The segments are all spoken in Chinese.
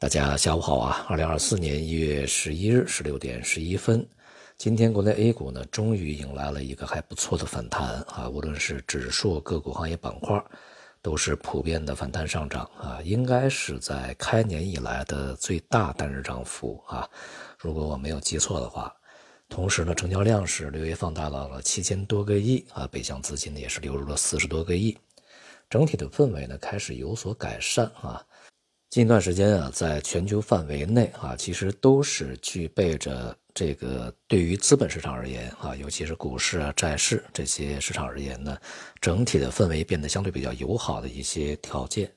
大家下午好啊！二零二四年一月十一日十六点十一分，今天国内 A 股呢，终于迎来了一个还不错的反弹啊！无论是指数、个股、行业板块，都是普遍的反弹上涨啊！应该是在开年以来的最大单日涨幅啊！如果我没有记错的话，同时呢，成交量是略微放大到了七千多个亿啊！北向资金呢也是流入了四十多个亿，整体的氛围呢开始有所改善啊！近一段时间啊，在全球范围内啊，其实都是具备着这个对于资本市场而言啊，尤其是股市啊、债市这些市场而言呢，整体的氛围变得相对比较友好的一些条件。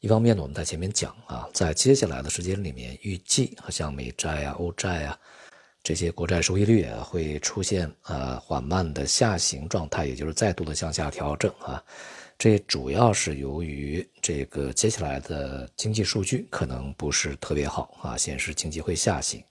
一方面呢，我们在前面讲啊，在接下来的时间里面，预计像美债啊、欧债啊这些国债收益率啊会出现呃缓慢的下行状态，也就是再度的向下调整啊。这主要是由于这个接下来的经济数据可能不是特别好啊，显示经济会下行。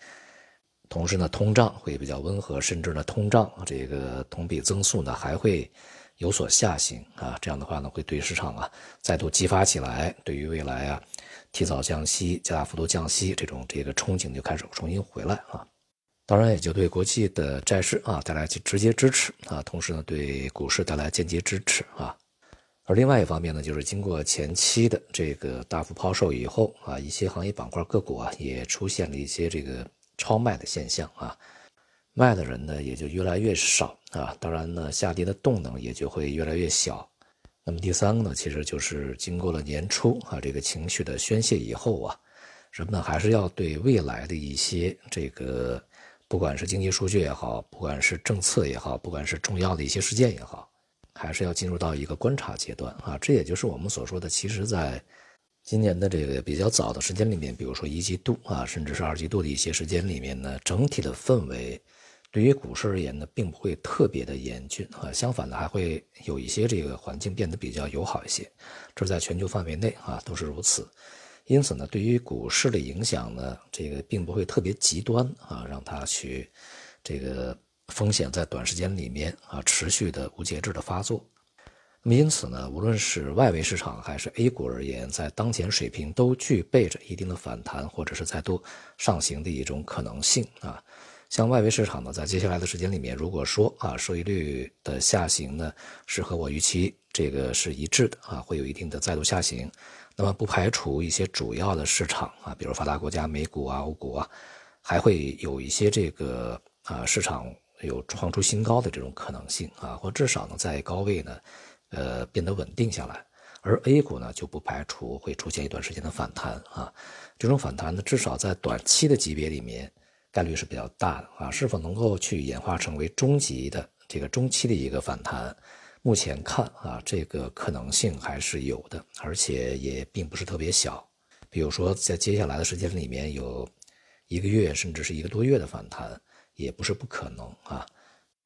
同时呢，通胀会比较温和，甚至呢，通胀这个同比增速呢还会有所下行啊。这样的话呢，会对市场啊再度激发起来，对于未来啊提早降息、加大幅度降息这种这个憧憬就开始重新回来啊。当然，也就对国际的债市啊带来直接支持啊，同时呢，对股市带来间接支持啊。而另外一方面呢，就是经过前期的这个大幅抛售以后啊，一些行业板块个股啊也出现了一些这个超卖的现象啊，卖的人呢也就越来越少啊，当然呢下跌的动能也就会越来越小。那么第三个呢，其实就是经过了年初啊这个情绪的宣泄以后啊，人们还是要对未来的一些这个不管是经济数据也好，不管是政策也好，不管是重要的一些事件也好。还是要进入到一个观察阶段啊，这也就是我们所说的，其实在今年的这个比较早的时间里面，比如说一季度啊，甚至是二季度的一些时间里面呢，整体的氛围对于股市而言呢，并不会特别的严峻啊，相反的还会有一些这个环境变得比较友好一些，这是在全球范围内啊都是如此，因此呢，对于股市的影响呢，这个并不会特别极端啊，让它去这个。风险在短时间里面啊持续的无节制的发作，那么因此呢，无论是外围市场还是 A 股而言，在当前水平都具备着一定的反弹或者是再度上行的一种可能性啊。像外围市场呢，在接下来的时间里面，如果说啊收益率的下行呢是和我预期这个是一致的啊，会有一定的再度下行，那么不排除一些主要的市场啊，比如发达国家美股啊、欧股啊，还会有一些这个啊市场。有创出新高的这种可能性啊，或至少呢在高位呢，呃变得稳定下来，而 A 股呢就不排除会出现一段时间的反弹啊，这种反弹呢至少在短期的级别里面概率是比较大的啊，是否能够去演化成为中级的这个中期的一个反弹，目前看啊这个可能性还是有的，而且也并不是特别小，比如说在接下来的时间里面有一个月甚至是一个多月的反弹。也不是不可能啊，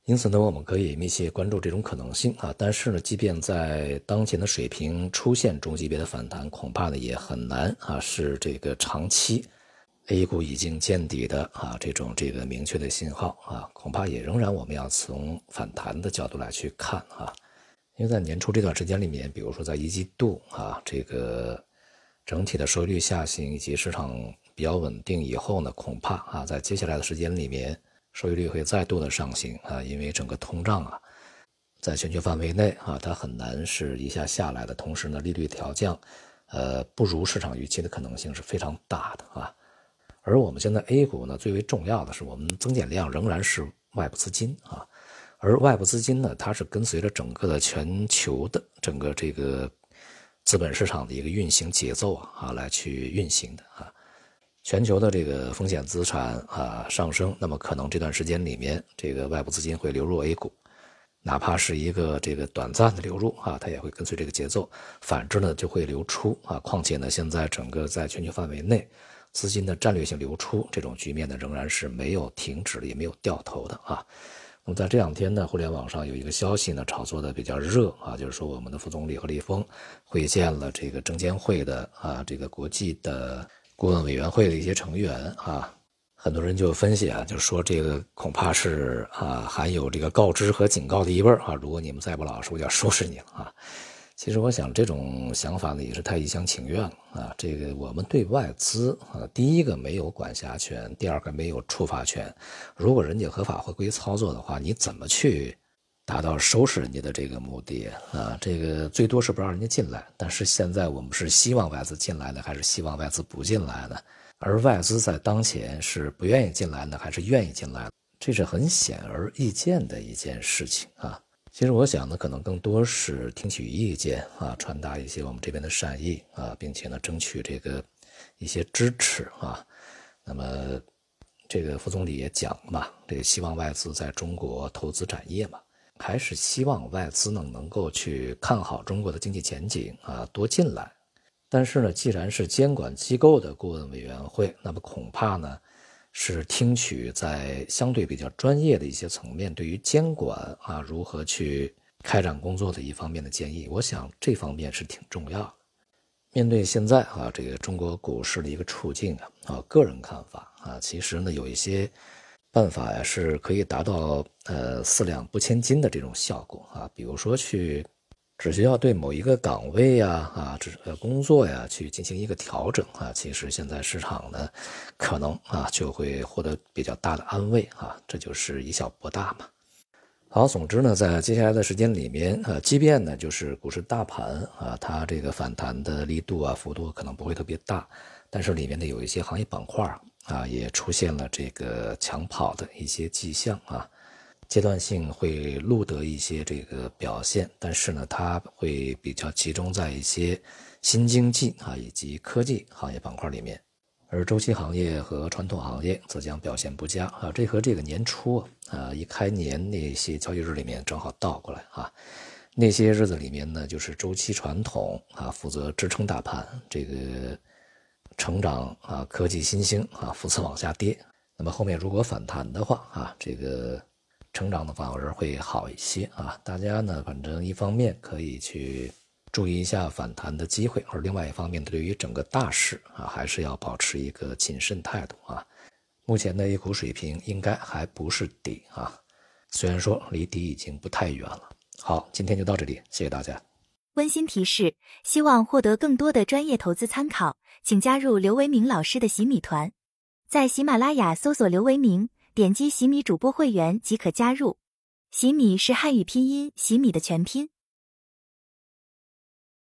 因此呢，我们可以密切关注这种可能性啊。但是呢，即便在当前的水平出现中级别的反弹，恐怕呢也很难啊，是这个长期 A 股已经见底的啊这种这个明确的信号啊，恐怕也仍然我们要从反弹的角度来去看啊。因为在年初这段时间里面，比如说在一季度啊，这个整体的收益率下行以及市场比较稳定以后呢，恐怕啊，在接下来的时间里面。收益率会再度的上行啊，因为整个通胀啊，在全球范围内啊，它很难是一下下来的。同时呢，利率调降，呃，不如市场预期的可能性是非常大的啊。而我们现在 A 股呢，最为重要的是，我们增减量仍然是外部资金啊，而外部资金呢，它是跟随着整个的全球的整个这个资本市场的一个运行节奏啊啊来去运行的啊。全球的这个风险资产啊上升，那么可能这段时间里面，这个外部资金会流入 A 股，哪怕是一个这个短暂的流入啊，它也会跟随这个节奏。反之呢，就会流出啊。况且呢，现在整个在全球范围内，资金的战略性流出这种局面呢，仍然是没有停止，也没有掉头的啊。那么在这两天呢，互联网上有一个消息呢，炒作的比较热啊，就是说我们的副总理何立峰会见了这个证监会的啊这个国际的。顾问委员会的一些成员啊，很多人就分析啊，就说这个恐怕是啊含有这个告知和警告的意味啊。如果你们再不老实，我就要收拾你了啊。其实我想这种想法呢也是太一厢情愿了啊。这个我们对外资啊，第一个没有管辖权，第二个没有处罚权。如果人家合法合规操作的话，你怎么去达到收拾人家的这个目的啊？这个最多是不让人家进来。但是现在我们是希望外资进来呢，还是希望外资不进来呢？而外资在当前是不愿意进来呢，还是愿意进来？这是很显而易见的一件事情啊。其实我想呢，可能更多是听取意见啊，传达一些我们这边的善意啊，并且呢，争取这个一些支持啊。那么，这个副总理也讲嘛，这个希望外资在中国投资展业嘛，还是希望外资呢能够去看好中国的经济前景啊，多进来。但是呢，既然是监管机构的顾问委员会，那么恐怕呢。是听取在相对比较专业的一些层面，对于监管啊如何去开展工作的一方面的建议，我想这方面是挺重要的。面对现在啊这个中国股市的一个处境啊，啊个人看法啊，其实呢有一些办法呀是可以达到呃四两拨千斤的这种效果啊，比如说去。只需要对某一个岗位呀、啊，这呃工作呀，去进行一个调整啊，其实现在市场呢，可能啊就会获得比较大的安慰啊，这就是以小博大嘛。好，总之呢，在接下来的时间里面，呃，即便呢就是股市大盘啊，它这个反弹的力度啊、幅度可能不会特别大，但是里面的有一些行业板块啊，也出现了这个抢跑的一些迹象啊。阶段性会录得一些这个表现，但是呢，它会比较集中在一些新经济啊以及科技行业板块里面，而周期行业和传统行业则将表现不佳啊。这和这个年初啊一开年那些交易日里面正好倒过来啊，那些日子里面呢，就是周期传统啊负责支撑大盘，这个成长啊科技新兴啊负责往下跌。那么后面如果反弹的话啊，这个。成长的反而会好一些啊！大家呢，反正一方面可以去注意一下反弹的机会，而另外一方面，对于整个大势啊，还是要保持一个谨慎态度啊。目前的 A 股水平应该还不是底啊，虽然说离底已经不太远了。好，今天就到这里，谢谢大家。温馨提示：希望获得更多的专业投资参考，请加入刘维明老师的洗米团，在喜马拉雅搜索刘维明。点击洗米主播会员即可加入，洗米是汉语拼音洗米的全拼。